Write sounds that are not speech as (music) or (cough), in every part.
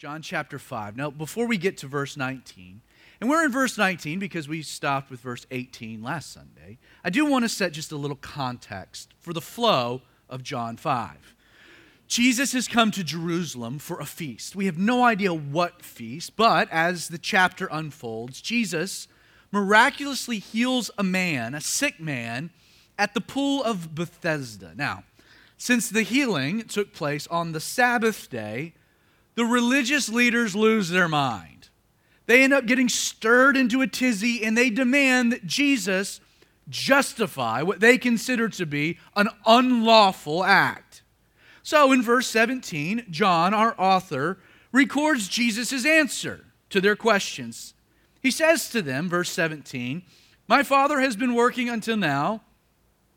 John chapter 5. Now, before we get to verse 19, and we're in verse 19 because we stopped with verse 18 last Sunday, I do want to set just a little context for the flow of John 5. Jesus has come to Jerusalem for a feast. We have no idea what feast, but as the chapter unfolds, Jesus miraculously heals a man, a sick man, at the pool of Bethesda. Now, since the healing took place on the Sabbath day, the religious leaders lose their mind. They end up getting stirred into a tizzy and they demand that Jesus justify what they consider to be an unlawful act. So in verse 17, John, our author, records Jesus' answer to their questions. He says to them, verse 17, My Father has been working until now,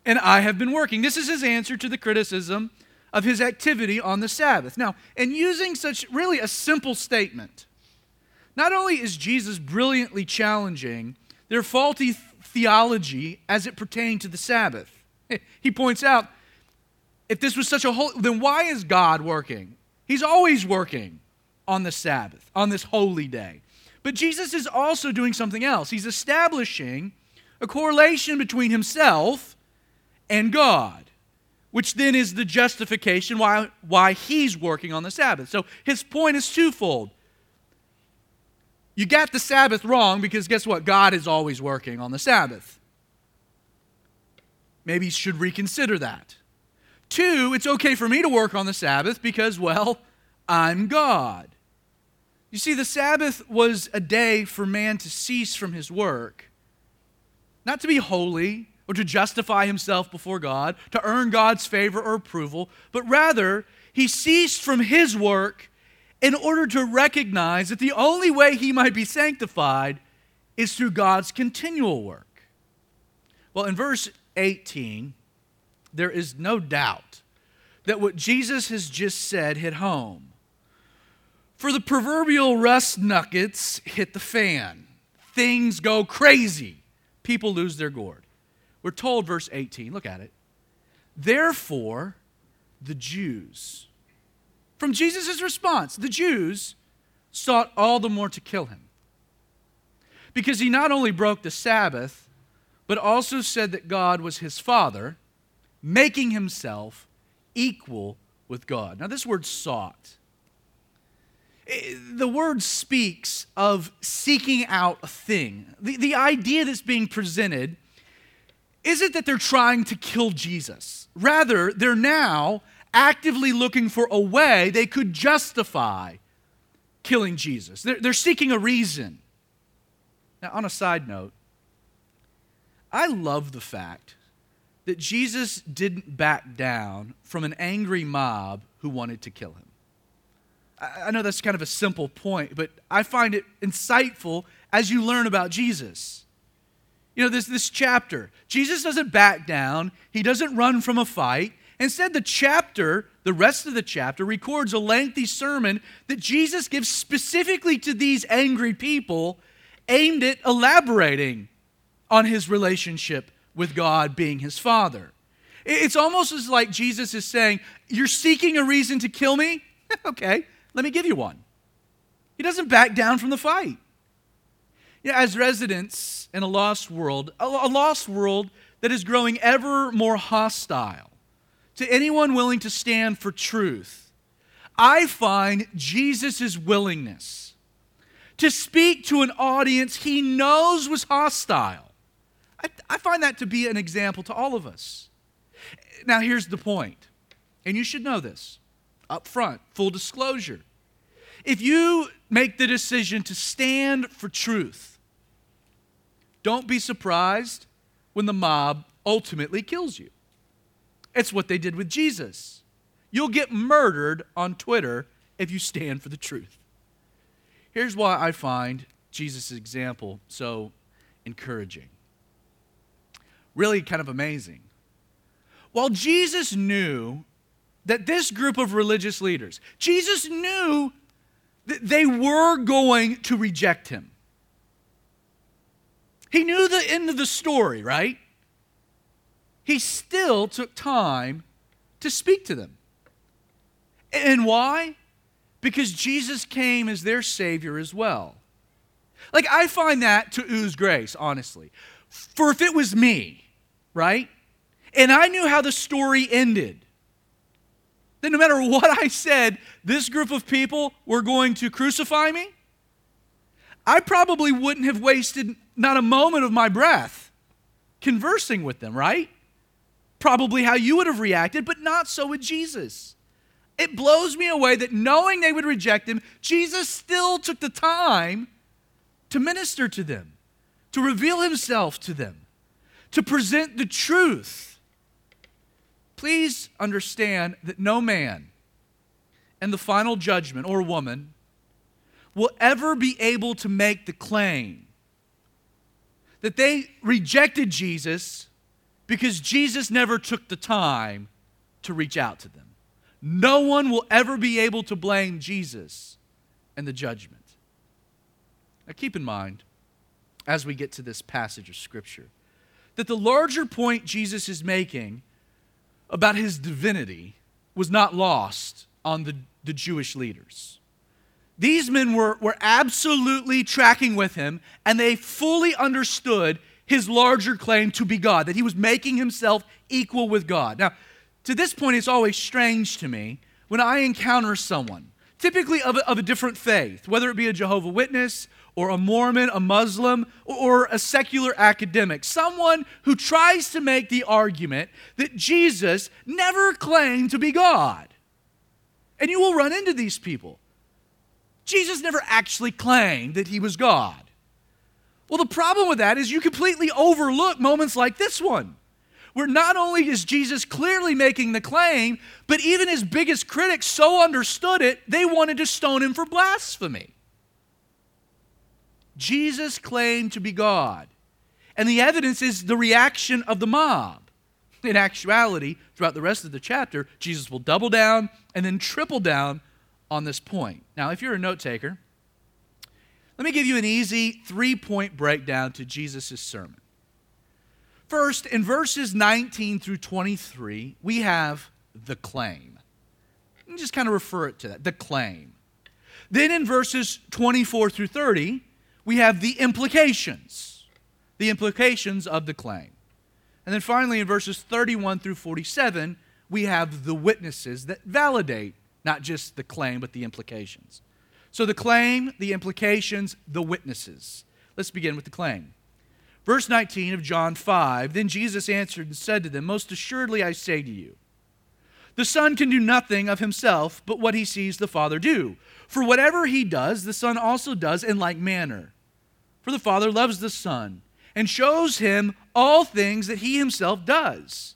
and I have been working. This is his answer to the criticism of his activity on the Sabbath. Now, in using such really a simple statement, not only is Jesus brilliantly challenging their faulty theology as it pertained to the Sabbath, (laughs) he points out if this was such a holy, then why is God working? He's always working on the Sabbath, on this holy day. But Jesus is also doing something else. He's establishing a correlation between himself and God which then is the justification why, why he's working on the Sabbath. So his point is twofold. You got the Sabbath wrong because guess what? God is always working on the Sabbath. Maybe you should reconsider that. Two, it's okay for me to work on the Sabbath because, well, I'm God. You see, the Sabbath was a day for man to cease from his work, not to be holy, or to justify himself before God, to earn God's favor or approval, but rather he ceased from his work in order to recognize that the only way he might be sanctified is through God's continual work. Well, in verse 18, there is no doubt that what Jesus has just said hit home. For the proverbial rust nuggets hit the fan. Things go crazy. People lose their gourd. We're told, verse 18, look at it. Therefore, the Jews, from Jesus' response, the Jews sought all the more to kill him. Because he not only broke the Sabbath, but also said that God was his father, making himself equal with God. Now, this word sought, eh, the word speaks of seeking out a thing. The, the idea that's being presented isn't that they're trying to kill Jesus. Rather, they're now actively looking for a way they could justify killing Jesus. They're, they're seeking a reason. Now, on a side note, I love the fact that Jesus didn't back down from an angry mob who wanted to kill him. I, I know that's kind of a simple point, but I find it insightful as you learn about Jesus. You know, this, this chapter, Jesus doesn't back down, he doesn't run from a fight. Instead, the chapter, the rest of the chapter, records a lengthy sermon that Jesus gives specifically to these angry people, aimed at elaborating on his relationship with God being his Father. It's almost as like Jesus is saying, You're seeking a reason to kill me? (laughs) okay, let me give you one. He doesn't back down from the fight. As residents in a lost world, a, a lost world that is growing ever more hostile to anyone willing to stand for truth, I find Jesus' willingness to speak to an audience he knows was hostile. I, I find that to be an example to all of us. Now, here's the point, and you should know this up front, full disclosure. If you make the decision to stand for truth, don't be surprised when the mob ultimately kills you. It's what they did with Jesus. You'll get murdered on Twitter if you stand for the truth. Here's why I find Jesus' example so encouraging. Really kind of amazing. While Jesus knew that this group of religious leaders, Jesus knew that they were going to reject him. He knew the end of the story, right? He still took time to speak to them. And why? because Jesus came as their Savior as well. Like, I find that to ooze grace, honestly. For if it was me, right, and I knew how the story ended, then no matter what I said, this group of people were going to crucify me, I probably wouldn't have wasted not a moment of my breath conversing with them, right? Probably how you would have reacted, but not so with Jesus. It blows me away that knowing they would reject him, Jesus still took the time to minister to them, to reveal himself to them, to present the truth. Please understand that no man in the final judgment or woman will ever be able to make the claim that they rejected Jesus because Jesus never took the time to reach out to them. No one will ever be able to blame Jesus in the judgment. Now, keep in mind, as we get to this passage of Scripture, that the larger point Jesus is making about his divinity was not lost on the, the Jewish leaders. These men were, were absolutely tracking with him, and they fully understood his larger claim to be God, that he was making himself equal with God. Now, to this point, it's always strange to me when I encounter someone, typically of a, of a different faith, whether it be a Jehovah Witness or a Mormon, a Muslim, or a secular academic, someone who tries to make the argument that Jesus never claimed to be God. And you will run into these people. Jesus never actually claimed that he was God. Well, the problem with that is you completely overlook moments like this one, where not only is Jesus clearly making the claim, but even his biggest critics so understood it, they wanted to stone him for blasphemy. Jesus claimed to be God, and the evidence is the reaction of the mob. In actuality, throughout the rest of the chapter, Jesus will double down and then triple down on this point. Now, if you're a note taker, let me give you an easy three point breakdown to Jesus' sermon. First, in verses 19 through 23, we have the claim. Just kind of refer it to that the claim. Then in verses 24 through 30, we have the implications, the implications of the claim. And then finally, in verses 31 through 47, we have the witnesses that validate not just the claim, but the implications. So the claim, the implications, the witnesses. Let's begin with the claim. Verse 19 of John 5 Then Jesus answered and said to them, Most assuredly I say to you, the Son can do nothing of himself but what he sees the Father do. For whatever he does, the Son also does in like manner. For the Father loves the Son and shows him all things that he himself does.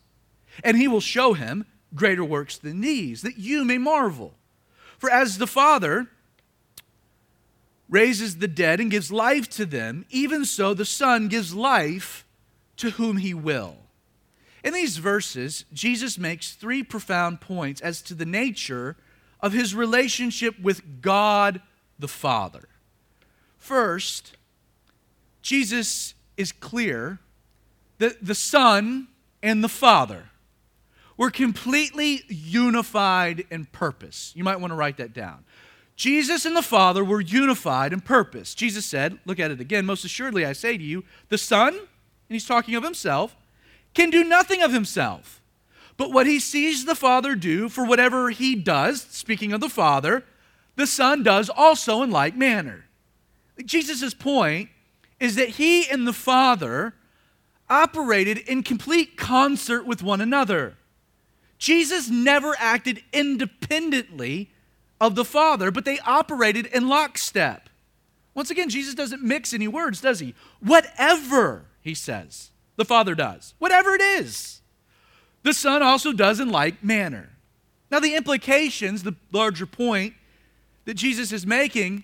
And he will show him greater works than these, that you may marvel. For as the Father raises the dead and gives life to them, even so the Son gives life to whom he will. In these verses, Jesus makes three profound points as to the nature of his relationship with God the Father. First, Jesus is clear that the Son and the Father were completely unified in purpose. You might want to write that down. Jesus and the Father were unified in purpose. Jesus said, look at it again, most assuredly I say to you, the Son, and he's talking of himself, can do nothing of himself. But what he sees the Father do, for whatever he does, speaking of the Father, the Son does also in like manner. Jesus' point is that he and the Father operated in complete concert with one another. Jesus never acted independently of the Father, but they operated in lockstep. Once again, Jesus doesn't mix any words, does he? Whatever, he says, the Father does. Whatever it is. The Son also does in like manner. Now, the implications, the larger point that Jesus is making,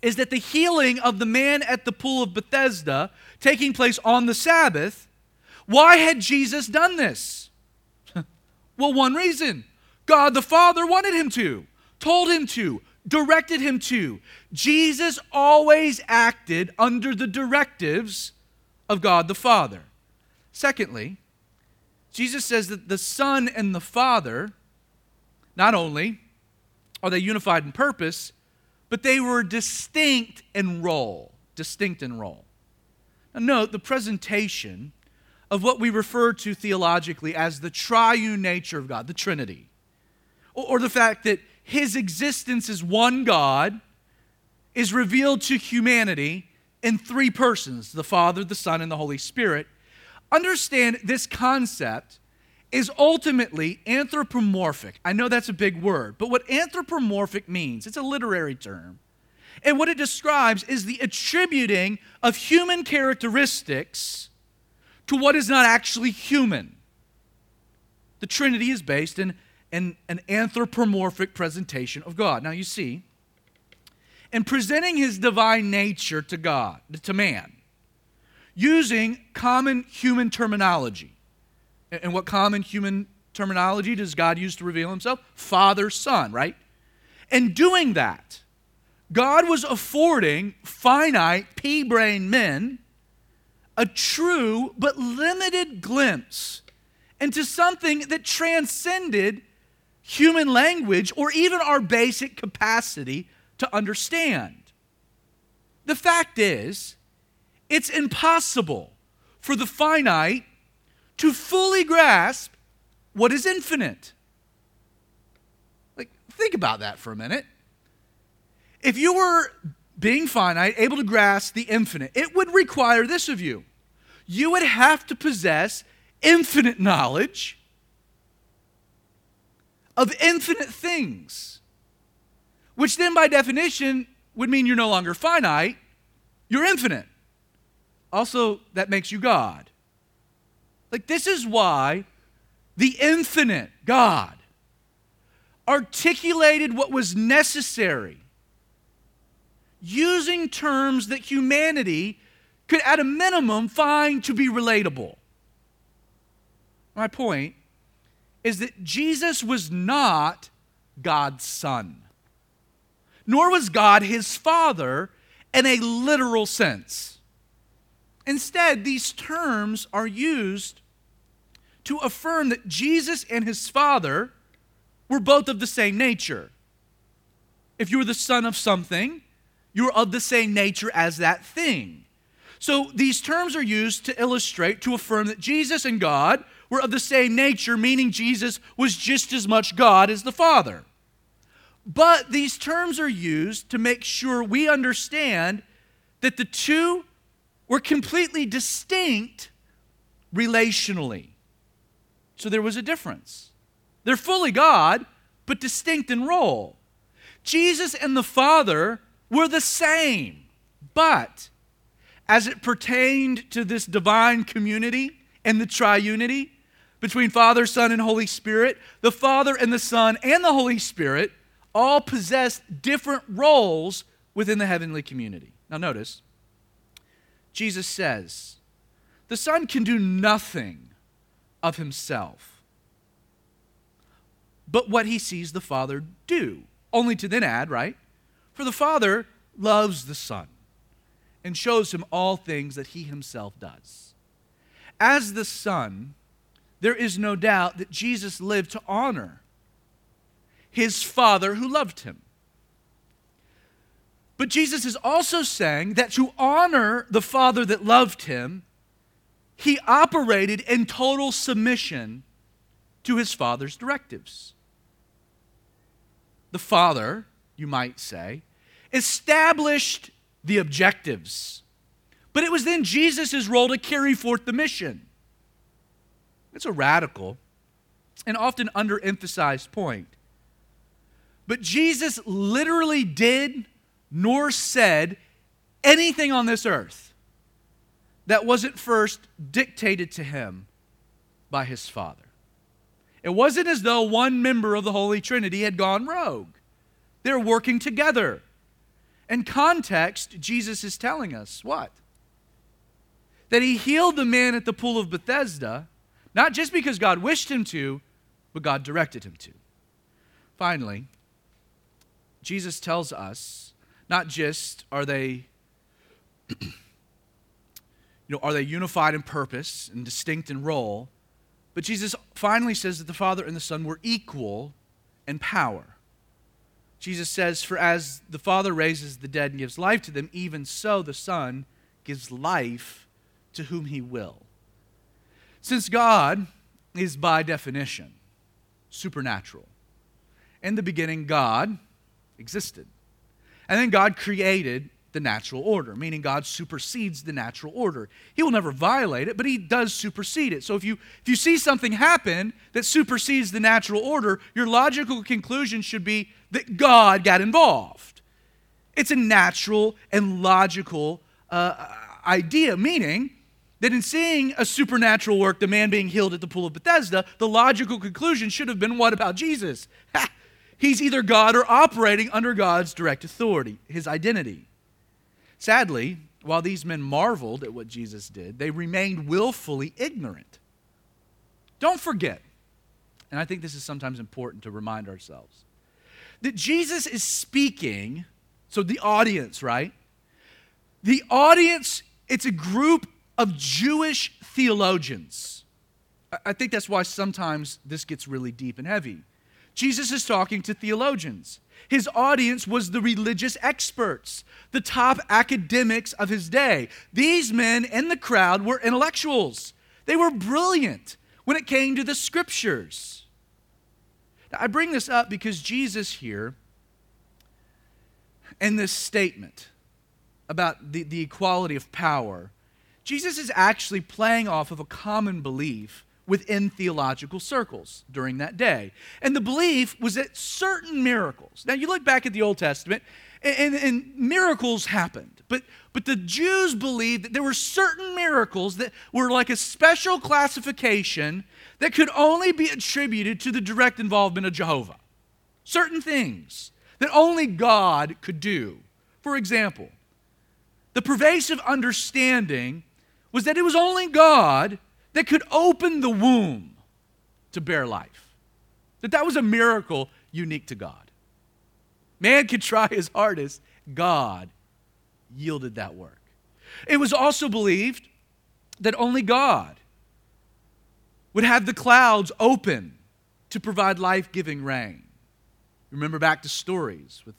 is that the healing of the man at the pool of Bethesda taking place on the Sabbath, why had Jesus done this? Well, one reason God the Father wanted him to, told him to, directed him to. Jesus always acted under the directives of God the Father. Secondly, Jesus says that the Son and the Father not only are they unified in purpose, but they were distinct in role. Distinct in role. Now, note the presentation of what we refer to theologically as the triune nature of God, the Trinity, or, or the fact that his existence as one God is revealed to humanity in three persons the Father, the Son, and the Holy Spirit. Understand this concept is ultimately anthropomorphic. I know that's a big word, but what anthropomorphic means, it's a literary term. And what it describes is the attributing of human characteristics to what is not actually human. The Trinity is based in, in an anthropomorphic presentation of God. Now, you see, in presenting his divine nature to God, to man, using common human terminology. And what common human terminology does God use to reveal himself? Father, Son, right? And doing that, God was affording finite, pea brain men a true but limited glimpse into something that transcended human language or even our basic capacity to understand. The fact is, it's impossible for the finite to fully grasp what is infinite. Like, think about that for a minute. If you were being finite, able to grasp the infinite, it would require this of you. You would have to possess infinite knowledge of infinite things, which then, by definition, would mean you're no longer finite, you're infinite. Also, that makes you God. Like, this is why the infinite God articulated what was necessary using terms that humanity could, at a minimum, find to be relatable. My point is that Jesus was not God's son, nor was God his father in a literal sense. Instead, these terms are used to affirm that Jesus and his father were both of the same nature. If you were the son of something, you are of the same nature as that thing. So these terms are used to illustrate, to affirm that Jesus and God were of the same nature, meaning Jesus was just as much God as the Father. But these terms are used to make sure we understand that the two were completely distinct relationally. So there was a difference. They're fully God, but distinct in role. Jesus and the Father were the same. But as it pertained to this divine community and the triunity between Father, Son, and Holy Spirit, the Father and the Son and the Holy Spirit all possessed different roles within the heavenly community. Now, notice, Jesus says, the Son can do nothing of himself, but what he sees the Father do. Only to then add, right? For the Father loves the Son and shows him all things that he himself does. As the Son, there is no doubt that Jesus lived to honor his Father who loved him. But Jesus is also saying that to honor the Father that loved him, he operated in total submission to his Father's directives. The Father, you might say, established the objectives. But it was then Jesus' role to carry forth the mission. It's a radical and often underemphasized point. But Jesus literally did nor said anything on this earth that wasn't first dictated to him by his Father. It wasn't as though one member of the Holy Trinity had gone rogue. They're working together. And context, Jesus is telling us what? That he healed the man at the pool of Bethesda, not just because God wished him to, but God directed him to. Finally, Jesus tells us not just are they (clears throat) you know are they unified in purpose and distinct in role, but Jesus finally says that the Father and the Son were equal in power. Jesus says, For as the Father raises the dead and gives life to them, even so the Son gives life to whom he will. Since God is by definition supernatural, in the beginning, God existed. And then God created the natural order, meaning God supersedes the natural order. He will never violate it, but he does supersede it. So if you if you see something happen that supersedes the natural order, your logical conclusion should be that God got involved. It's a natural and logical uh, idea, meaning that in seeing a supernatural work, the man being healed at the pool of Bethesda, the logical conclusion should have been what about Jesus? He's either God or operating under God's direct authority, his identity. Sadly, while these men marveled at what Jesus did, they remained willfully ignorant. Don't forget, and I think this is sometimes important to remind ourselves, that Jesus is speaking, so the audience, right? The audience, it's a group of Jewish theologians. I think that's why sometimes this gets really deep and heavy. Jesus is talking to theologians. His audience was the religious experts, the top academics of his day. These men in the crowd were intellectuals, they were brilliant when it came to the scriptures. I bring this up because Jesus here, in this statement about the, the equality of power, Jesus is actually playing off of a common belief within theological circles during that day. And the belief was that certain miracles, now you look back at the Old Testament, and, and, and, miracles happened. But, but the Jews believed that there were certain miracles that were like a special classification that could only be attributed to the direct involvement of Jehovah. Certain things that only God could do. For example, the pervasive understanding was that it was only God that could open the womb to bear life. That that was a miracle unique to God. Man could try his hardest, God yielded that work. It was also believed that only God would have the clouds open to provide life giving rain. Remember back to stories with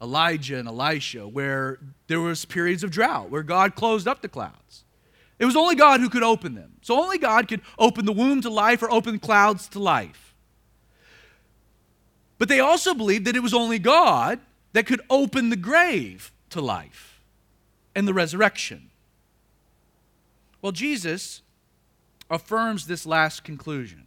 Elijah and Elisha, where there was periods of drought, where God closed up the clouds. It was only God who could open them. So only God could open the womb to life or open clouds to life. But they also believed that it was only God that could open the grave to life and the resurrection. Well, Jesus affirms this last conclusion.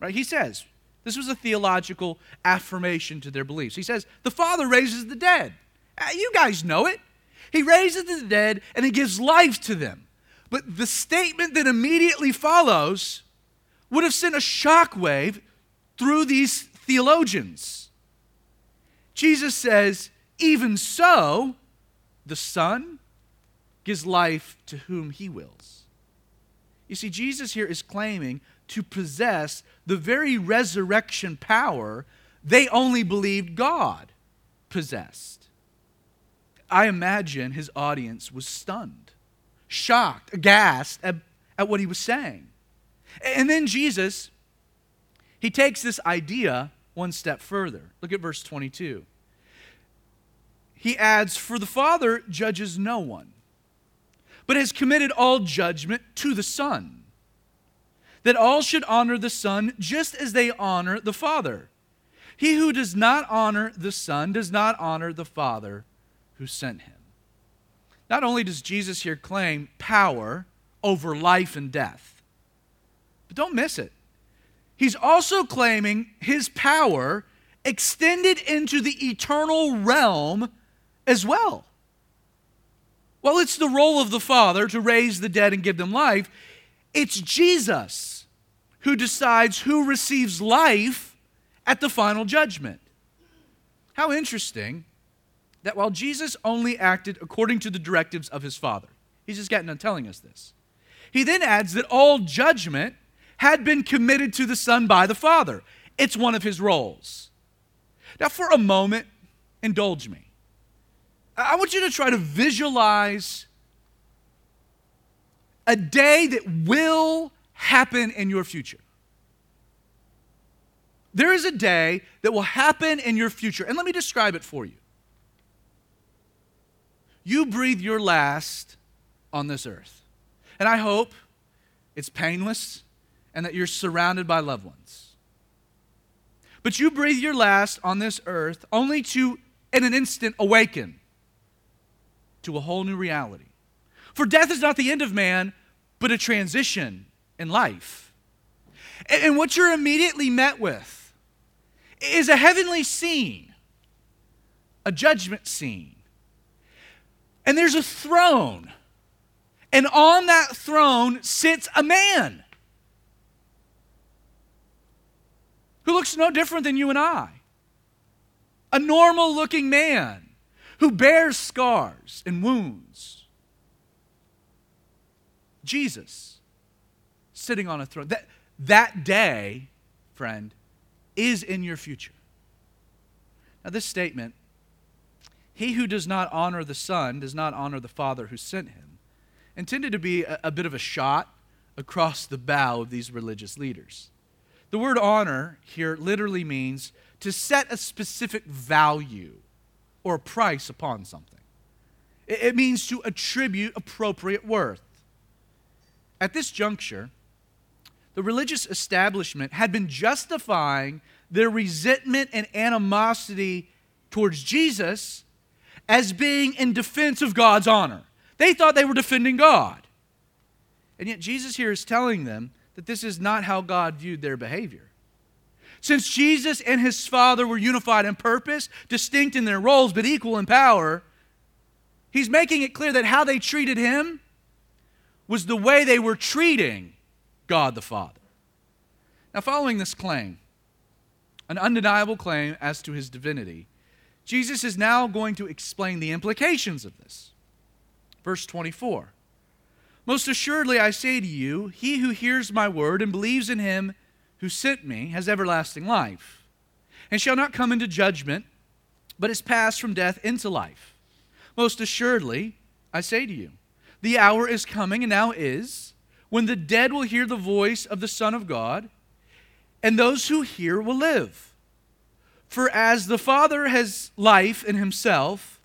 Right? He says, this was a theological affirmation to their beliefs. He says, the Father raises the dead. Uh, you guys know it. He raises the dead and he gives life to them. But the statement that immediately follows would have sent a shockwave through these theologians. Jesus says, Even so, the Son gives life to whom he wills. You see, Jesus here is claiming to possess the very resurrection power they only believed God possessed. I imagine his audience was stunned shocked, aghast at, at what he was saying. And then Jesus, he takes this idea one step further. Look at verse 22. He adds, For the Father judges no one, but has committed all judgment to the Son, that all should honor the Son just as they honor the Father. He who does not honor the Son does not honor the Father who sent him. Not only does Jesus here claim power over life and death, but don't miss it. He's also claiming his power extended into the eternal realm as well. Well, it's the role of the Father to raise the dead and give them life. It's Jesus who decides who receives life at the final judgment. How interesting that while Jesus only acted according to the directives of his Father, he's just getting on telling us this. He then adds that all judgment had been committed to the Son by the Father. It's one of his roles. Now, for a moment, indulge me. I want you to try to visualize a day that will happen in your future. There is a day that will happen in your future. And let me describe it for you. You breathe your last on this earth. And I hope it's painless and that you're surrounded by loved ones. But you breathe your last on this earth only to, in an instant, awaken to a whole new reality. For death is not the end of man, but a transition in life. And, what you're immediately met with is a heavenly scene, a judgment scene. And there's a throne. And on that throne sits a man who looks no different than you and I. A normal looking man who bears scars and wounds. Jesus sitting on a throne. That, that day, friend, is in your future. Now, this statement, he who does not honor the Son does not honor the Father who sent him, intended to be a, a bit of a shot across the bow of these religious leaders. The word honor here literally means to set a specific value or a price upon something. It, it means to attribute appropriate worth. At this juncture, the religious establishment had been justifying their resentment and animosity towards Jesus as being in defense of God's honor. They thought they were defending God. And yet, Jesus here is telling them that this is not how God viewed their behavior. Since Jesus and his Father were unified in purpose, distinct in their roles, but equal in power, he's making it clear that how they treated him was the way they were treating God the Father. Now, following this claim, an undeniable claim as to his divinity, Jesus is now going to explain the implications of this. Verse 24 Most assuredly, I say to you, he who hears my word and believes in him who sent me has everlasting life, and shall not come into judgment, but is passed from death into life. Most assuredly, I say to you, the hour is coming, and now is when the dead will hear the voice of the Son of God, and those who hear will live. For as the Father has life in himself,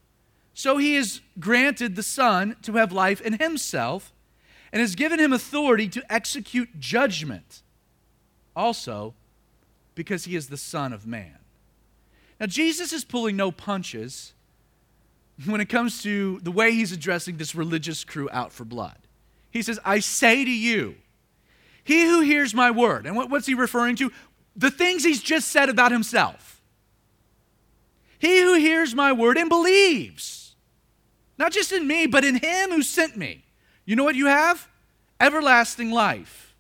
so he has granted the Son to have life in himself, and has given him authority to execute judgment, also because he is the Son of Man. Now, Jesus is pulling no punches when it comes to the way he's addressing this religious crew out for blood. He says, I say to you, he who hears my word. And what, what's he referring to? The things he's just said about himself. He who hears my word and believes, not just in me, but in him who sent me. You know what you have? Everlasting life.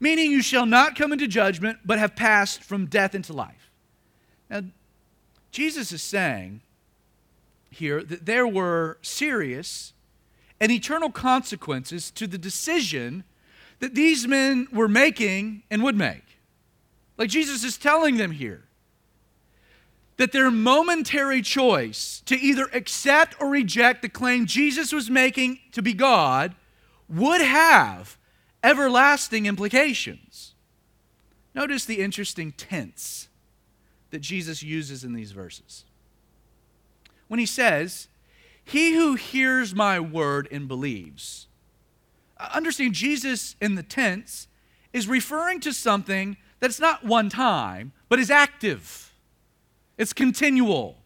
Meaning you shall not come into judgment, but have passed from death into life. Now, Jesus is saying here that there were serious and eternal consequences to the decision that these men were making and would make. Like Jesus is telling them here that their momentary choice to either accept or reject the claim Jesus was making to be God would have everlasting implications. Notice the interesting tense that Jesus uses in these verses. When he says, he who hears my word and believes. Uh, understand, Jesus in the tense is referring to something that's not one time, but is active, it's continual.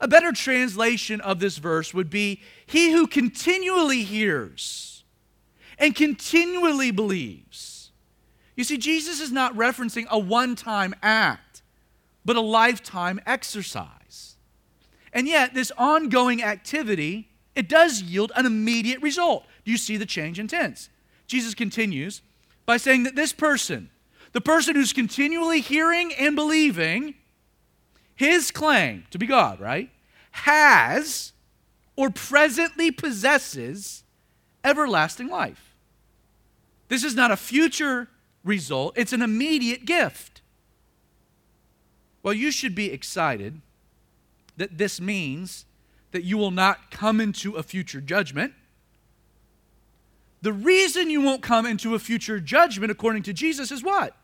A better translation of this verse would be He who continually hears and continually believes. You see, Jesus is not referencing a one time act, but a lifetime exercise. And yet, this ongoing activity, it does yield an immediate result. Do you see the change in tense? Jesus continues by saying that this person, the person who's continually hearing and believing his claim to be God, right, has or presently possesses everlasting life. This is not a future result, it's an immediate gift. Well, you should be excited that this means that you will not come into a future judgment. The reason you won't come into a future judgment, according to Jesus, is what?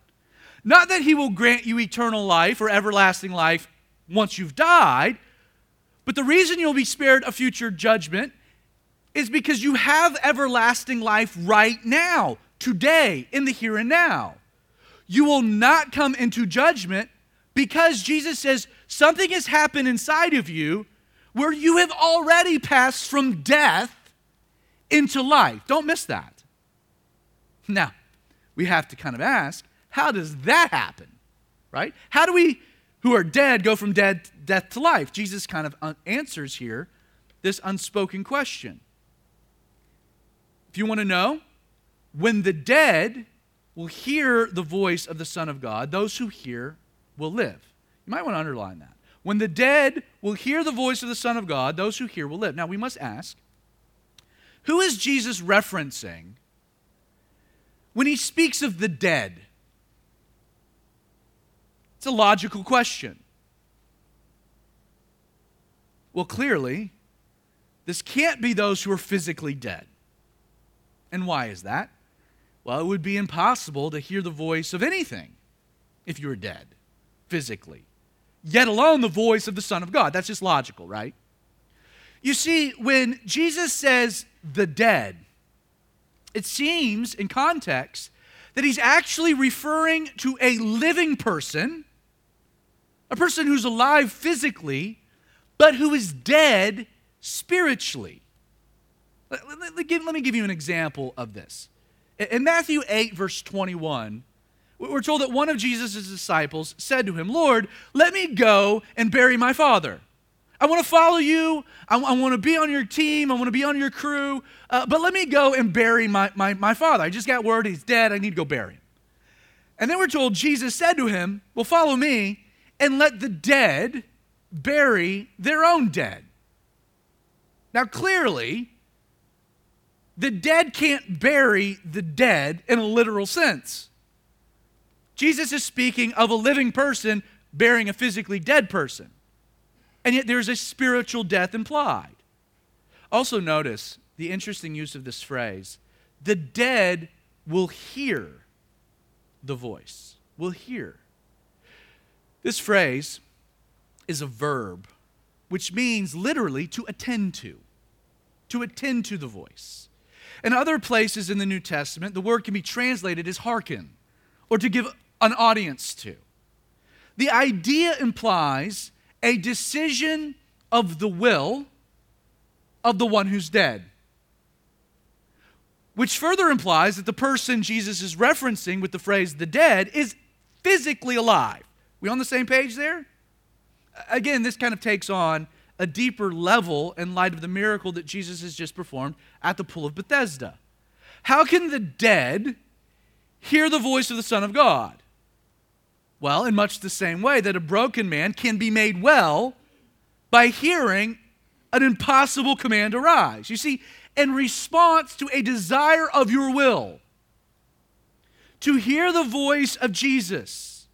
Not that he will grant you eternal life or everlasting life once you've died, but the reason you'll be spared a future judgment is because you have everlasting life right now, today, in the here and now. You will not come into judgment because Jesus says something has happened inside of you where you have already passed from death into life. Don't miss that. Now, we have to kind of ask how does that happen? Right? How do we, who are dead, go from dead, death to life? Jesus kind of uh, answers here this unspoken question. If you want to know, when the dead will hear the voice of the Son of God, those who hear will live. You might want to underline that. When the dead will hear the voice of the Son of God, those who hear will live. Now, we must ask who is Jesus referencing when he speaks of the dead? It's a logical question. Well, clearly, this can't be those who are physically dead. And why is that? Well, it would be impossible to hear the voice of anything if you were dead physically, yet alone the voice of the Son of God. That's just logical, right? You see, when Jesus says the dead, it seems in context that he's actually referring to a living person, a person who's alive physically, but who is dead spiritually. Let, me give you an example of this. In Matthew 8, verse 21, we're told that one of Jesus' disciples said to him, Lord, let me go and bury my father. I want to follow you. I, I want to be on your team. I want to be on your crew. Uh, but let me go and bury my, my, my father. I just got word he's dead. I need to go bury him. And then we're told Jesus said to him, Well, follow me and let the dead bury their own dead. Now, clearly, the dead can't bury the dead in a literal sense. Jesus is speaking of a living person burying a physically dead person. And yet there's a spiritual death implied. Also, notice the interesting use of this phrase the dead will hear the voice, will hear. This phrase is a verb, which means literally to attend to, to attend to the voice. In other places in the New Testament, the word can be translated as hearken or to give an audience to. The idea implies a decision of the will of the one who's dead. Which further implies that the person Jesus is referencing with the phrase the dead is physically alive. We on the same page there? Again, this kind of takes on a deeper level in light of the miracle that Jesus has just performed at the pool of Bethesda. How can the dead hear the voice of the Son of God? Well, in much the same way that a broken man can be made well by hearing an impossible command arise. You see, in response to a desire of your will to hear the voice of Jesus,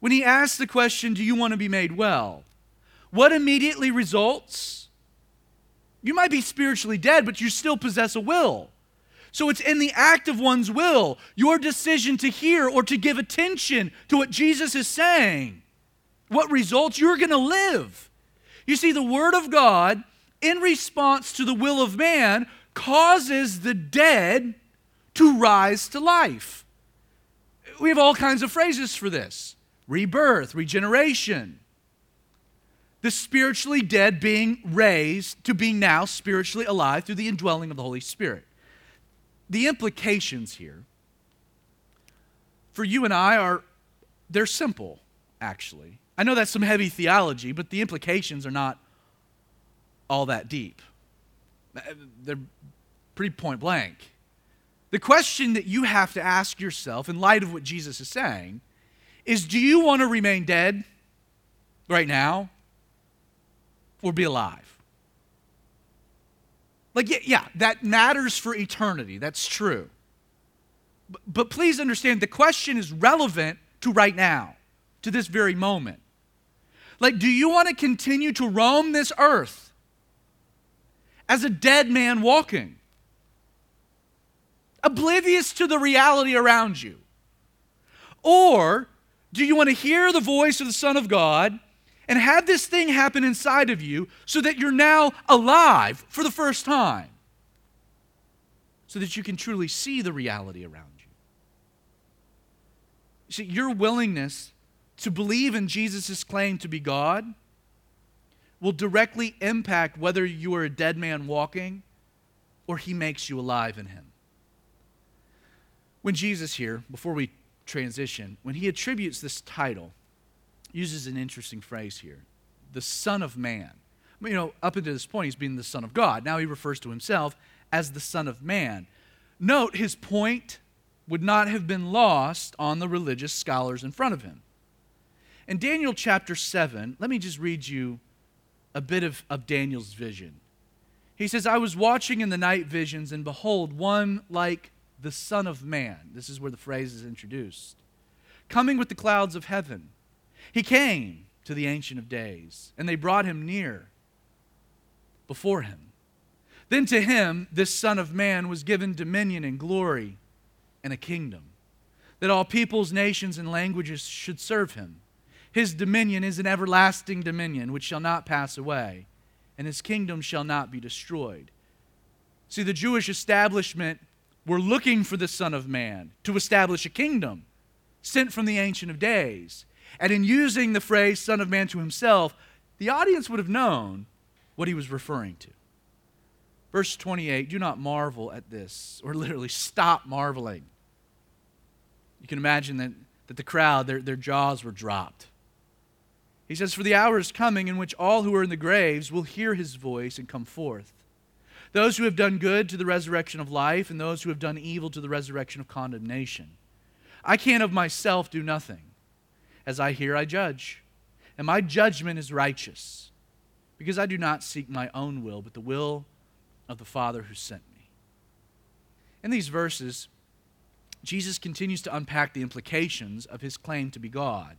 when he asks the question, Do you want to be made well? What immediately results? You might be spiritually dead, but you still possess a will. So it's in the act of one's will, your decision to hear or to give attention to what Jesus is saying, what results you're going to live. You see, the Word of God, in response to the will of man, causes the dead to rise to life. We have all kinds of phrases for this rebirth, regeneration. The spiritually dead being raised to being now spiritually alive through the indwelling of the Holy Spirit the implications here for you and I are they're simple actually. I know that's some heavy theology, but the implications are not all that deep. They're pretty point blank. The question that you have to ask yourself in light of what Jesus is saying is do you want to remain dead right now or be alive? Like, yeah, yeah, that matters for eternity. That's true. But, but please understand the question is relevant to right now, to this very moment. Like, do you want to continue to roam this earth as a dead man walking, oblivious to the reality around you? Or do you want to hear the voice of the Son of God and have this thing happen inside of you so that you're now alive for the first time? So that you can truly see the reality around you. See, your willingness to believe in Jesus' claim to be God will directly impact whether you are a dead man walking or he makes you alive in him. When Jesus here, before we transition, when he attributes this title, uses an interesting phrase here the Son of Man. You know, up until this point, he's been the Son of God. Now he refers to himself as the Son of Man. Note his point would not have been lost on the religious scholars in front of him. In Daniel chapter 7, let me just read you a bit of, of Daniel's vision. He says, I was watching in the night visions, and behold, one like the Son of Man. This is where the phrase is introduced. Coming with the clouds of heaven. He came to the Ancient of Days, and they brought him near before him. Then to him, this Son of Man, was given dominion and glory and a kingdom, that all peoples, nations, and languages should serve him. His dominion is an everlasting dominion which shall not pass away, and his kingdom shall not be destroyed. See, the Jewish establishment were looking for the Son of Man to establish a kingdom sent from the Ancient of Days. And in using the phrase Son of Man to himself, the audience would have known what he was referring to. Verse 28 Do not marvel at this, or literally stop marveling. You can imagine that, that the crowd, their, their jaws were dropped. He says, For the hour is coming in which all who are in the graves will hear his voice and come forth. Those who have done good to the resurrection of life, and those who have done evil to the resurrection of condemnation. I can of myself do nothing. As I hear, I judge. And my judgment is righteous, because I do not seek my own will, but the will of the Father who sent me. In these verses, Jesus continues to unpack the implications of his claim to be God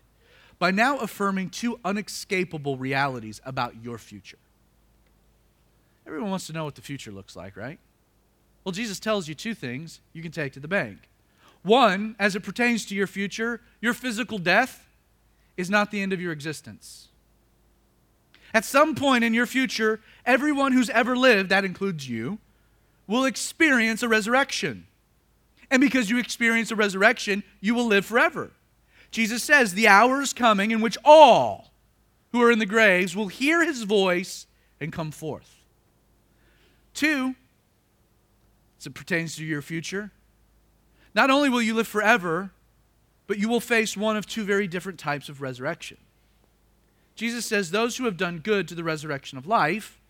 by now affirming two unescapable realities about your future. Everyone wants to know what the future looks like, right? Well, Jesus tells you two things you can take to the bank. One, as it pertains to your future, your physical death is not the end of your existence. At some point in your future, everyone who's ever lived, that includes you, will experience a resurrection. And because you experience a resurrection, you will live forever. Jesus says, The hour is coming in which all who are in the graves will hear his voice and come forth. Two, as it pertains to your future, not only will you live forever, but you will face one of two very different types of resurrection. Jesus says, Those who have done good to the resurrection of life,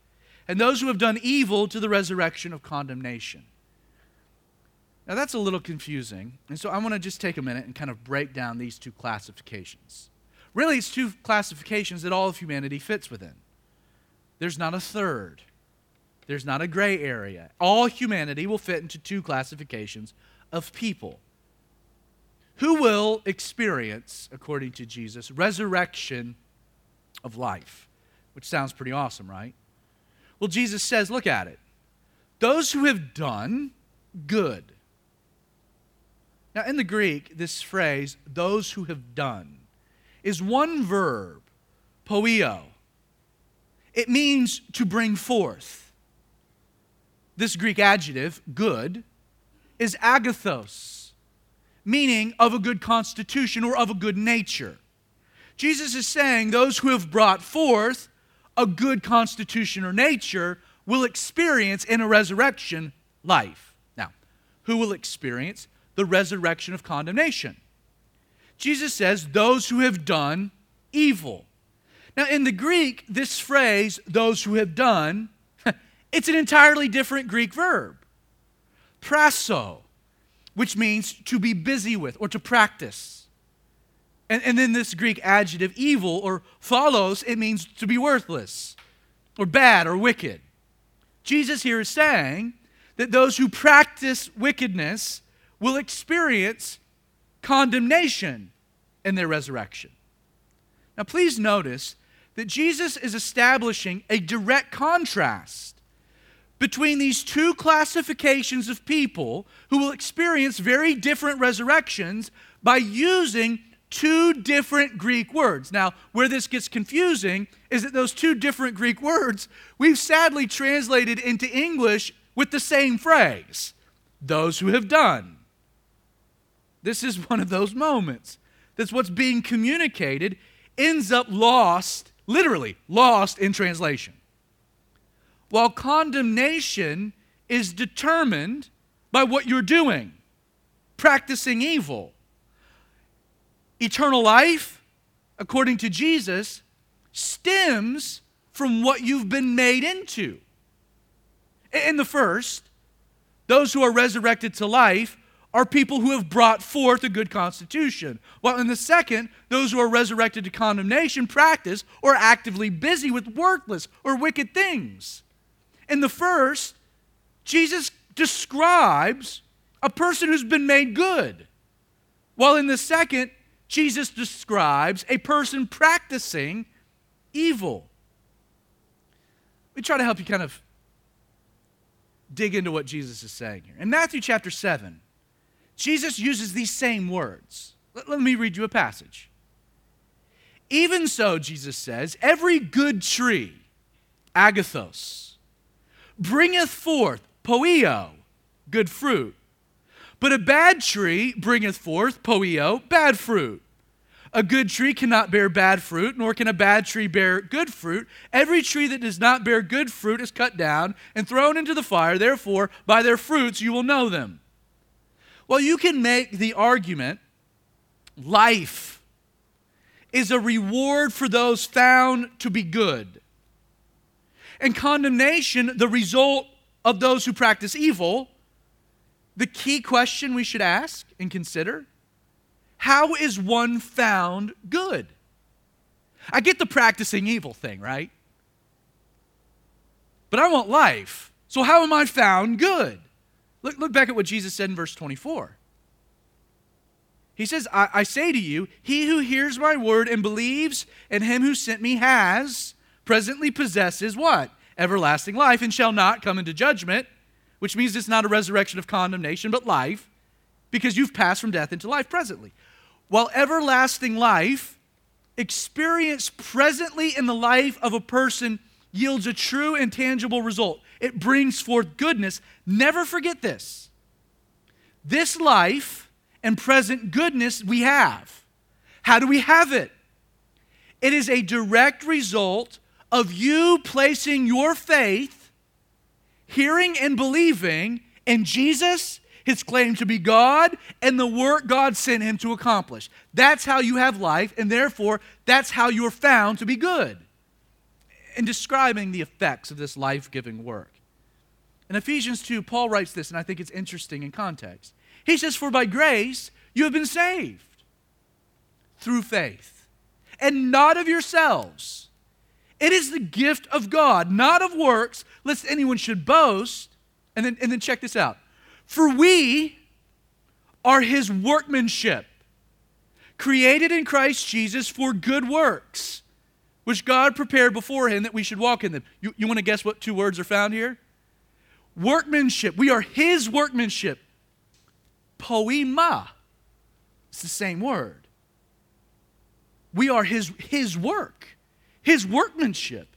and those who have done evil to the resurrection of condemnation. Now, that's a little confusing. And so I want to just take a minute and kind of break down these two classifications. Really, it's two classifications that all of humanity fits within. There's not a third, there's not a gray area. All humanity will fit into two classifications of people. Who will experience, according to Jesus, resurrection of life? Which sounds pretty awesome, right? Well, Jesus says, look at it. Those who have done good now, in the Greek, this phrase, those who have done, is one verb, poieo. It means to bring forth. This Greek adjective, good, is agathos, meaning of a good constitution or of a good nature. Jesus is saying those who have brought forth a good constitution or nature will experience in a resurrection life. Now, who will experience? the resurrection of condemnation. Jesus says, those who have done evil. Now, in the Greek, this phrase, those who have done, (laughs) it's an entirely different Greek verb. Prasso, which means to be busy with or to practice. And, and then this Greek adjective, evil or phaulos, it means to be worthless or bad or wicked. Jesus here is saying that those who practice wickedness will experience condemnation in their resurrection. Now, please notice that Jesus is establishing a direct contrast between these two classifications of people who will experience very different resurrections by using two different Greek words. Now, where this gets confusing is that those two different Greek words we've sadly translated into English with the same phrase those who have done. This is one of those moments. That's what's being communicated ends up lost, literally lost in translation. While condemnation is determined by what you're doing, practicing evil. Eternal life, according to Jesus, stems from what you've been made into. In the first, those who are resurrected to life are people who have brought forth a good constitution. While in the second, those who are resurrected to condemnation practice or actively busy with worthless or wicked things. In the first, Jesus describes a person who's been made good. While in the second, Jesus describes a person practicing evil. We try to help you kind of dig into what Jesus is saying here. In Matthew chapter 7, Jesus uses these same words. Let, let, me read you a passage. Even so, Jesus says, every good tree, agathos, bringeth forth poieo, good fruit. But a bad tree bringeth forth poieo, bad fruit. A good tree cannot bear bad fruit, nor can a bad tree bear good fruit. Every tree that does not bear good fruit is cut down and thrown into the fire. Therefore, by their fruits you will know them. Well, you can make the argument life is a reward for those found to be good, and condemnation, the result of those who practice evil, the key question we should ask and consider how is one found good? I get the practicing evil thing, right? But I want life. So, how am I found good? Look, look back at what Jesus said in verse 24. He says, I, I say to you, he who hears my word and believes in him who sent me has, presently possesses what? everlasting life and shall not come into judgment, which means it's not a resurrection of condemnation, but life, because you've passed from death into life presently. While everlasting life, experienced presently in the life of a person, yields a true and tangible result. It brings forth goodness. Never forget this. This life and present goodness we have. How do we have it? It is a direct result of you placing your faith, hearing and believing in Jesus, his claim to be God, and the work God sent him to accomplish. That's how you have life, and therefore, that's how you're found to be good. In describing the effects of this life giving work. In Ephesians 2, Paul writes this, and I think it's interesting in context. He says, For by grace you have been saved through faith, and not of yourselves. It is the gift of God, not of works, lest anyone should boast. And then, and then check this out. For we are his workmanship, created in Christ Jesus for good works, which God prepared beforehand that we should walk in them. You, you want to guess what two words are found here? Workmanship. We are his workmanship. Poiema. It's the same word. We are his, his work his workmanship.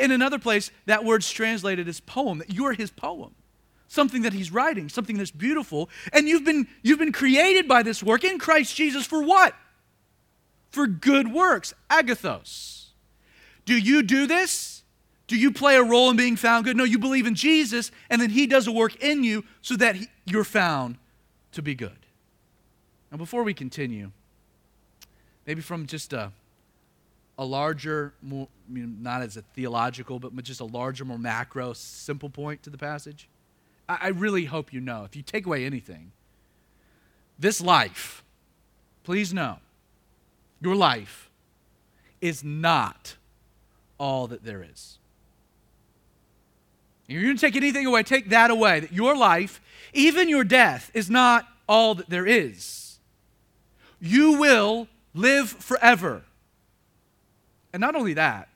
In another place, that word's translated as poem, that you're his poem. Something that he's writing, something that's beautiful. And you've been, you've been created by this work in Christ Jesus for what? For good works, agathos. Do you do this? Do you play a role in being found good? No, you believe in Jesus, and then he does a work in you so that he, you're found to be good. Now, before we continue, maybe from just a a larger, more, I mean, not as a theological, but just a larger, more macro, simple point to the passage? I, I really hope you know, if you take away anything, this life, please know, your life is not all that there is. If you're going to take anything away, take that away. That your life, even your death, is not all that there is. You will live forever. And not only that,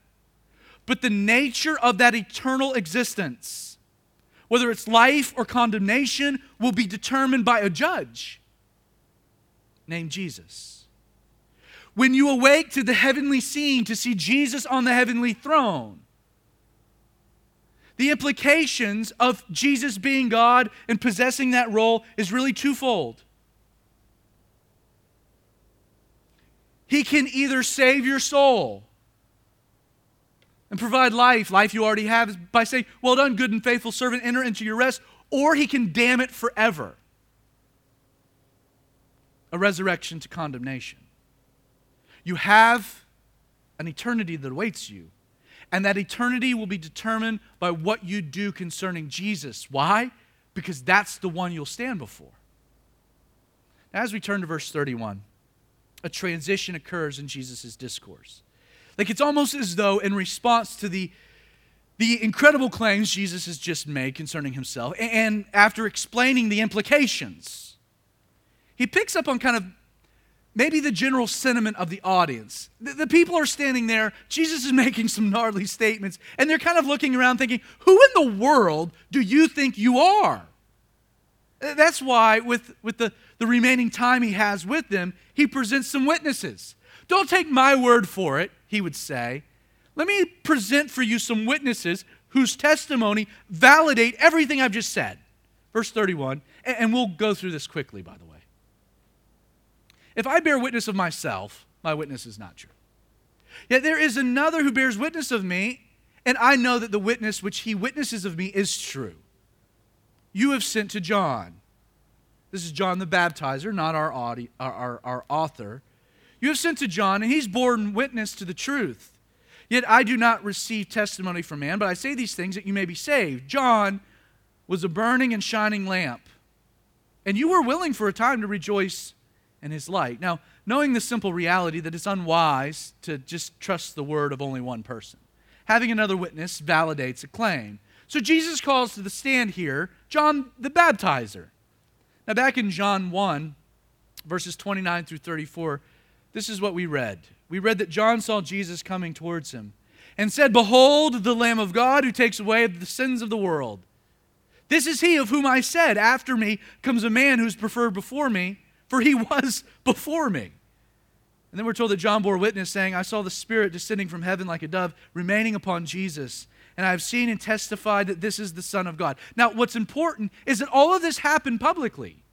but the nature of that eternal existence, whether it's life or condemnation, will be determined by a judge. named Jesus. When you awake to the heavenly scene to see Jesus on the heavenly throne, the implications of Jesus being God and possessing that role is really twofold. He can either save your soul and provide life, life you already have, by saying, Well done, good and faithful servant, enter into your rest, or he can damn it forever. A resurrection to condemnation. You have an eternity that awaits you and that eternity will be determined by what you do concerning Jesus. Why? Because that's the one you'll stand before. Now, as we turn to verse 31, a transition occurs in Jesus' discourse. Like it's almost as though, in response to the, the incredible claims Jesus has just made concerning himself, and after explaining the implications, he picks up on kind of maybe the general sentiment of the audience. The, the, people are standing there, Jesus is (laughs) making some gnarly statements, and they're kind of looking around thinking, Who in the world do you think you are? That's why, with, with the, the remaining time he has with them, he presents some witnesses. Don't take my word for it, he would say. Let me present for you some witnesses whose testimony validate everything I've just said. Verse 31, and, we'll go through this quickly, by the way. If I bear witness of myself, my witness is not true. Yet there is another who bears witness of me, and I know that the witness which he witnesses of me is true. You have sent to John. This is John the baptizer, not our, audi- our, our, our author. You have sent to John, and he's borne witness to the truth. Yet I do not receive testimony from man, but I say these things that you may be saved. John was a burning and shining lamp, and you were willing for a time to rejoice in his light. Now, knowing the simple reality that it's unwise to just trust the word of only one person, having another witness validates a claim. So Jesus calls to the stand here John the Baptizer. Now, back in John 1, verses 29 through 34, this is what we read. We read that John saw Jesus coming towards him and said, Behold, the Lamb of God who takes away the sins of the world. This is he of whom I said, After me comes a man who's preferred before me for he (laughs) was before me. And then we're told that John bore witness, saying, I saw the Spirit descending from heaven like a dove, remaining upon Jesus. And I have seen and testified that this is the Son of God. Now, what's important is that all of this happened publicly.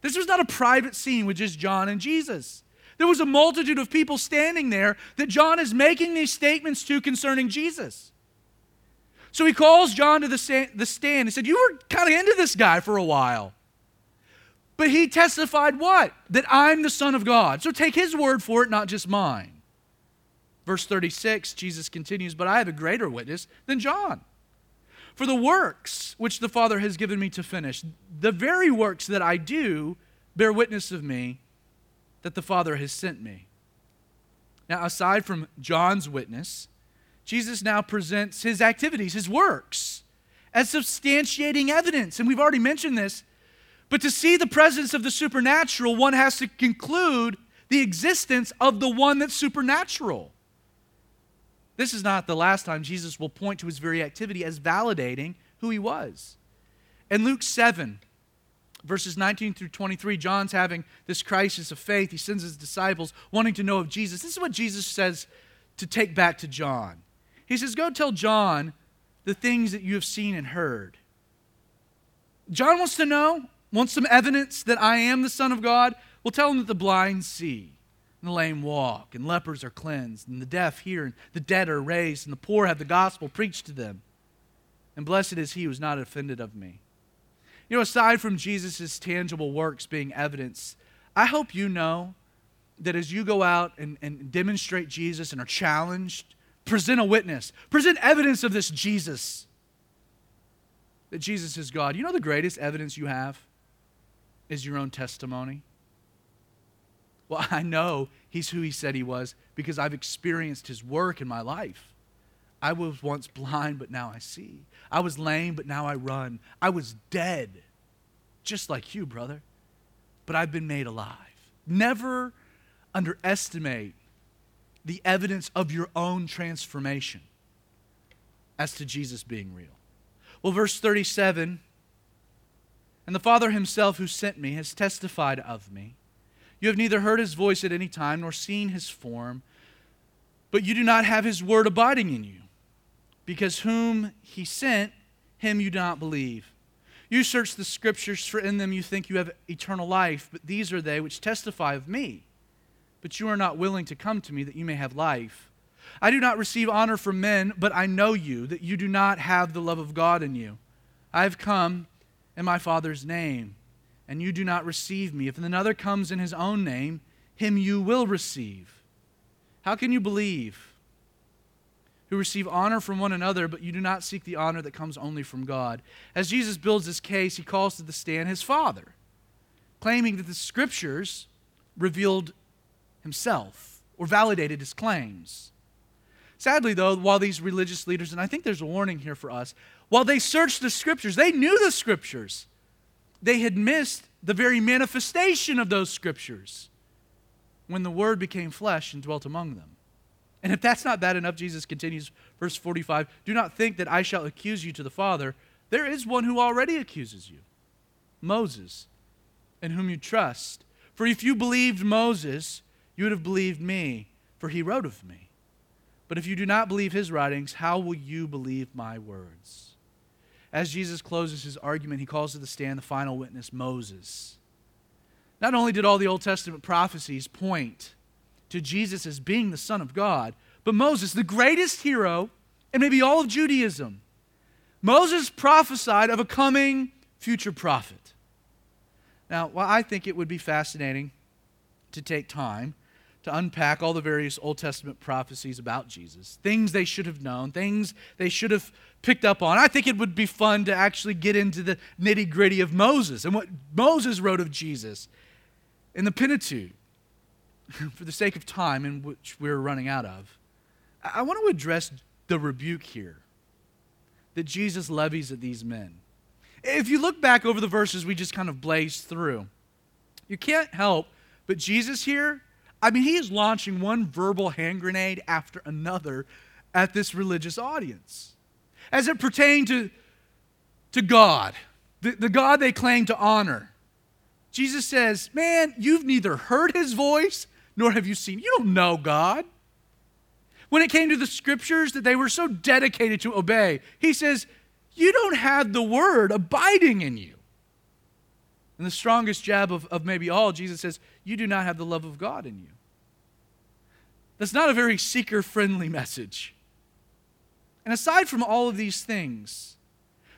This was not a private scene with just John and Jesus. There was a multitude of people standing there that John is making these statements to concerning Jesus. So he calls John to the stand. He said, You were kind of into this guy for a while. But he testified what? That I'm the Son of God. So take his word for it, not just mine. Verse 36, Jesus continues, But I have a greater witness than John. For the works which the Father has given me to finish, the very works that I do, bear witness of me that the Father has sent me. Now, aside from John's witness, Jesus now presents his activities, his works, as substantiating evidence. And we've already mentioned this but to see the presence of the supernatural, one has to conclude the existence of the one that's supernatural. This is not the last time Jesus will point to his very activity as validating who he was. In Luke 7, verses 19 through 23, John's having this crisis of faith. He sends his disciples wanting to know of Jesus. This is what Jesus says to take back to John. He says, Go tell John the things that you have seen and heard. John wants to know wants some evidence that I am the Son of God? Well, tell him that the blind see, and the lame walk, and lepers are cleansed, and the deaf hear, and the dead are raised, and the poor have the gospel preached to them. And blessed is he who is not offended of me. You know, aside from Jesus' tangible works being evidence, I hope you know that as you go out and, and demonstrate Jesus and are challenged, present a witness, present evidence of this Jesus, that Jesus is God. You know the greatest evidence you have? is your own testimony? Well, (laughs) I know he's who he said he was because I've experienced his work in my life. I was once blind, but now I see. I was lame, but now I run. I was dead, just like you, brother, but I've been made alive. Never underestimate the evidence of your own transformation as to Jesus being real. Well, verse 37 and the Father himself who sent me has testified of me. You have neither heard his voice at any time nor seen his form, but you do not have his word abiding in you, because whom he sent, him you do not believe. You search the scriptures, for in them you think you have eternal life, but these are they which testify of me. But you are not willing to come to me that you may have life. I do not receive honor from men, but I know you, that you do not have the love of God in you. I have come in my Father's name, and you do not receive me. If another comes in his own name, him you will receive. How can you believe? Who receive honor from one another, but you do not seek the honor that comes only from God. As Jesus builds this case, he calls to the stand his Father, claiming that the Scriptures revealed himself or validated his claims. Sadly, though, while these religious leaders, and I think there's a warning here for us, while they searched the Scriptures, they knew the Scriptures, they had missed the very manifestation of those Scriptures when the Word became flesh and dwelt among them. And if that's not bad enough, Jesus continues, verse 45 Do not think that I shall accuse you to the Father. There is one who already accuses you Moses, in whom you trust. For if you believed Moses, you would have believed me, for he wrote of me. But if you do not believe his writings, how will you believe my words? As Jesus closes his argument, he calls to the stand the final witness, Moses. Not only did all the Old Testament prophecies point to Jesus as being the Son of God. But Moses, the greatest hero and maybe all of Judaism, Moses prophesied of a coming future prophet. Now, while I think it would be fascinating to take time to unpack all the various Old Testament prophecies about Jesus, things they should have known, things they should have picked up on. I think it would be fun to actually get into the nitty gritty of Moses and what Moses wrote of Jesus in the Pentateuch. (laughs) for the sake of time in which we're running out of, I want to address the rebuke here that Jesus levies at these men. If you look back over the verses we just kind of blazed through, you can't help but Jesus here, I mean, he is launching one verbal hand grenade after another at this religious audience. As it pertained to, to God, the, the God they claim to honor. Jesus says, Man, you've neither heard his voice nor have you seen. You don't know God. When it came to the scriptures that they were so dedicated to obey, he says, You don't have the word abiding in you. And the strongest jab of, of maybe all, Jesus says, You do not have the love of God in you. That's not a very seeker friendly message. And aside from all of these things,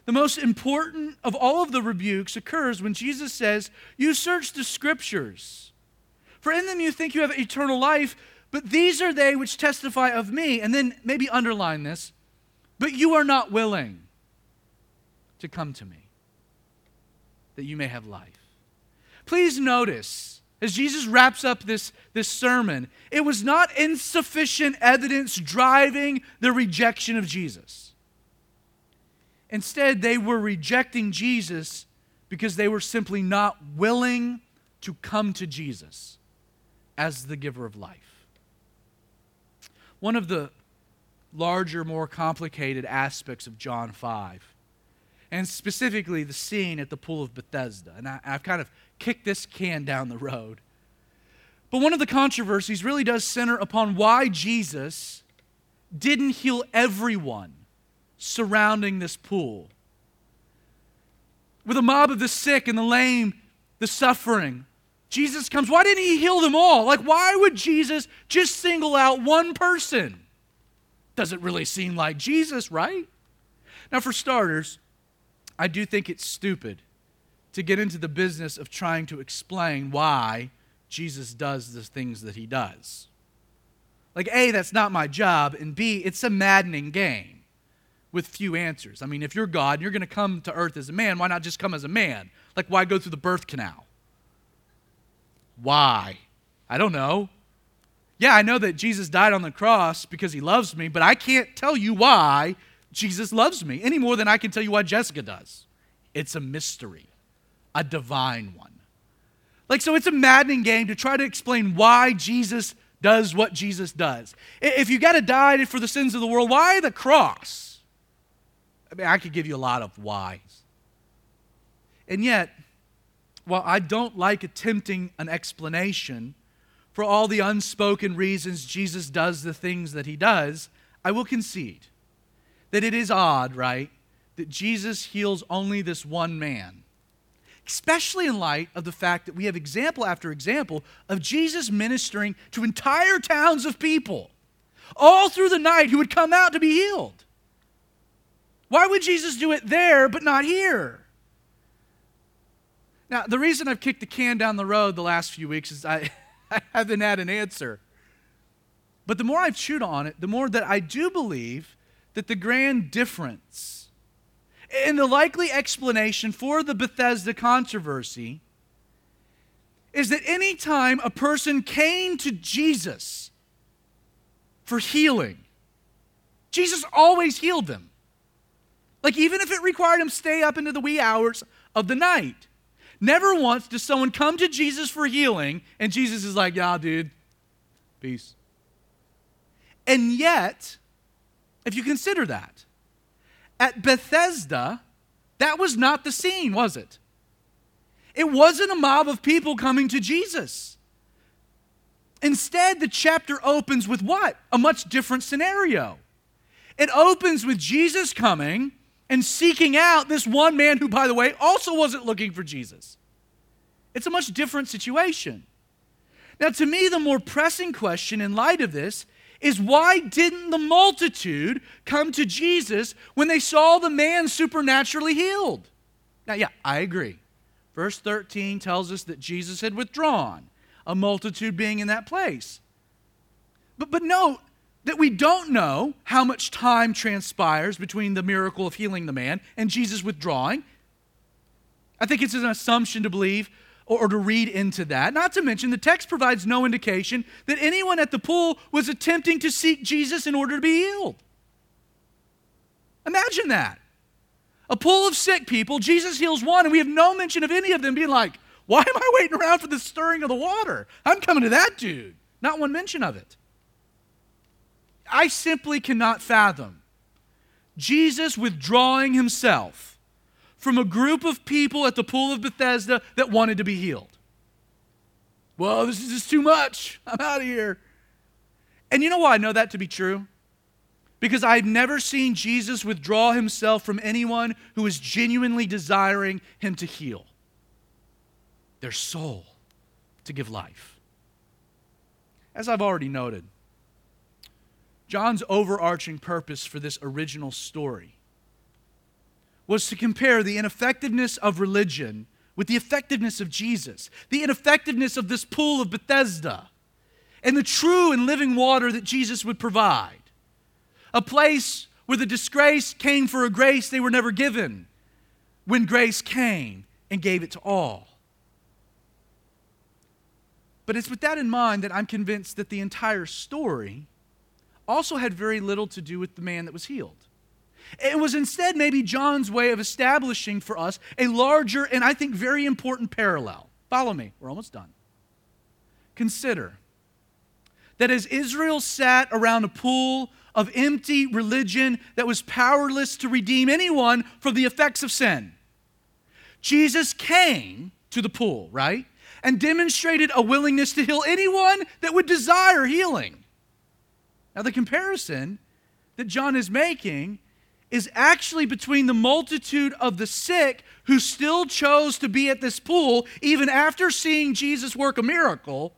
the most important of all of the rebukes occurs when Jesus says, You search the scriptures for in them you think you have eternal life, but these are they which testify of me. And then maybe underline this, but you are not willing to come to me that you may have life. Please notice, as Jesus wraps up this, this sermon, it was not insufficient evidence driving the rejection of Jesus. Instead, they were rejecting Jesus because they were simply not willing to come to Jesus as the giver of life. One of the larger, more complicated aspects of John 5, and specifically the scene at the Pool of Bethesda, and I, have kind of kicked this can down the road. But one of the controversies really does center upon why Jesus didn't heal everyone surrounding this pool. With a mob of the sick and the lame, the suffering, Jesus comes. Why didn't he heal them all? Like, why would Jesus just single out one person? Doesn't really seem like Jesus, right? Now, for starters, I do think it's stupid to get into the business of trying to explain why Jesus does the things that he does. Like, A, that's not my job, and B, it's a maddening game with few answers. I mean, if you're God and you're going to come to earth as a man, why not just come as a man? Like, why go through the birth canal? Why? I don't know. Yeah, I know that Jesus died on the cross because he loves me, but I can't tell you why Jesus loves me any more than I can tell you why Jessica does. It's a mystery, a divine one. Like, so it's a maddening game to try to explain why Jesus does what Jesus does. If you got to die for the sins of the world, why the cross? I mean, I could give you a lot of whys. And yet, while I don't like attempting an explanation for all the unspoken reasons Jesus does the things that he does, I will concede that it is odd, right, that Jesus heals only this one man. Especially in light of the fact that we have example after example of Jesus ministering to entire towns of people all through the night who would come out to be healed. Why would Jesus do it there but not here? Now, the reason I've kicked the can down the road the last few weeks is I, (laughs) I haven't had an answer. But the more I've chewed on it, the more that I do believe that the grand difference in the likely explanation for the Bethesda controversy is that anytime a person came to Jesus for healing, Jesus always healed them. Like, even if it required him stay up into the wee hours of the night. Never once does someone come to Jesus for healing, and Jesus is like, yeah, dude, peace. And yet, if you consider that, at Bethesda, that was not the scene, was it? It wasn't a mob of people coming to Jesus. Instead, the chapter opens with what? A much different scenario. It opens with Jesus coming and seeking out this one man who, by the way, also wasn't looking for Jesus. It's a much different situation. Now, to me, the more pressing question in light of this is why didn't the multitude come to Jesus when they saw the man supernaturally healed? Now, yeah, I agree. Verse 13 tells us that Jesus had withdrawn, a multitude being in that place. But, but note, that we don't know how much time transpires between the miracle of healing the man and Jesus withdrawing. I think it's an assumption to believe or, to read into that. Not to mention, the text provides no indication that anyone at the pool was attempting to seek Jesus in order to be healed. Imagine that. A pool of sick people, Jesus heals one, and we have no mention of any of them being like, Why am I waiting around for the stirring of the water? I'm coming to that dude. Not one mention of it. I simply cannot fathom Jesus withdrawing himself from a group of people at the pool of Bethesda that wanted to be healed. Well, this is just too much. (laughs) I'm out of here. And you know why I know that to be true? Because I've never seen Jesus withdraw himself from anyone who is genuinely desiring him to heal their soul, to give life. As I've already noted, John's overarching purpose for this original story was to compare the ineffectiveness of religion with the effectiveness of Jesus, the ineffectiveness of this pool of Bethesda, and the true and living water that Jesus would provide. A place where the disgrace came for a grace they were never given, when grace came and gave it to all. But it's with that in mind that I'm convinced that the entire story also had very little to do with the man that was healed. It was instead maybe John's way of establishing for us a larger and I think very important parallel. Follow me, we're almost done. Consider that as Israel sat around a pool of empty religion that was powerless to redeem anyone from the effects of sin, Jesus came to the pool, right? And demonstrated a willingness to heal anyone that would desire healing. Now, the comparison that John is making is actually between the multitude of the sick who still chose to be at this pool even after seeing Jesus work a miracle,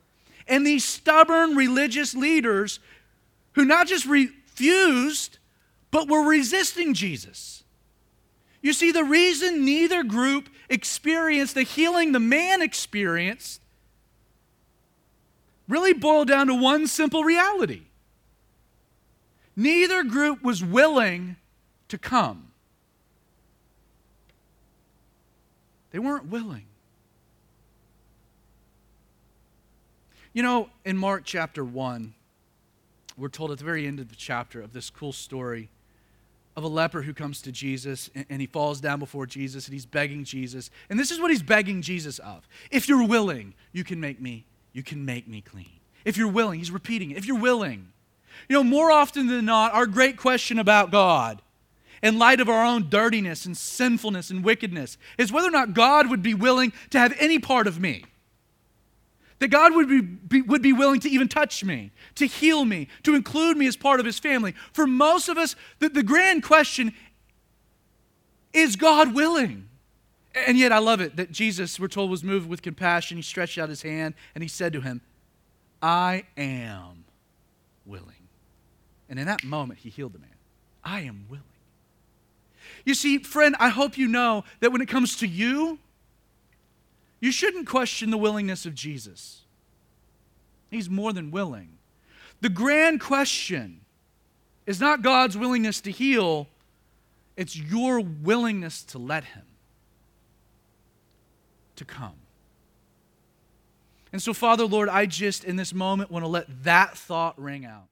and these stubborn religious leaders who not just refused, but were resisting Jesus. You see, the reason neither group experienced the healing the man experienced really boiled down to one simple reality Neither group was willing to come. They weren't willing. You know, in Mark chapter 1, we're told at the very end of the chapter of this cool story of a leper who comes to Jesus and, he falls down before Jesus and he's begging Jesus. And this is what he's begging Jesus of. If you're willing, you can make me, you can make me clean. If you're willing, he's repeating it. If you're willing, you know, more often than not, our great question about God in light of our own dirtiness and sinfulness and wickedness is whether or not God would be willing to have any part of me. That God would be, be, would be willing to even touch me, to heal me, to include me as part of his family. For most of us, the, the grand question is God willing? And yet I love it that Jesus, we're told, was moved with compassion. He stretched out his hand and he said to him, I am. And in that moment, he healed the man. I am willing. You see, friend, I hope you know that when it comes to you, you shouldn't question the willingness of Jesus. He's more than willing. The grand question is not God's willingness to heal, it's your willingness to let Him to come. And so, Father, Lord, I just in this moment want to let that thought ring out.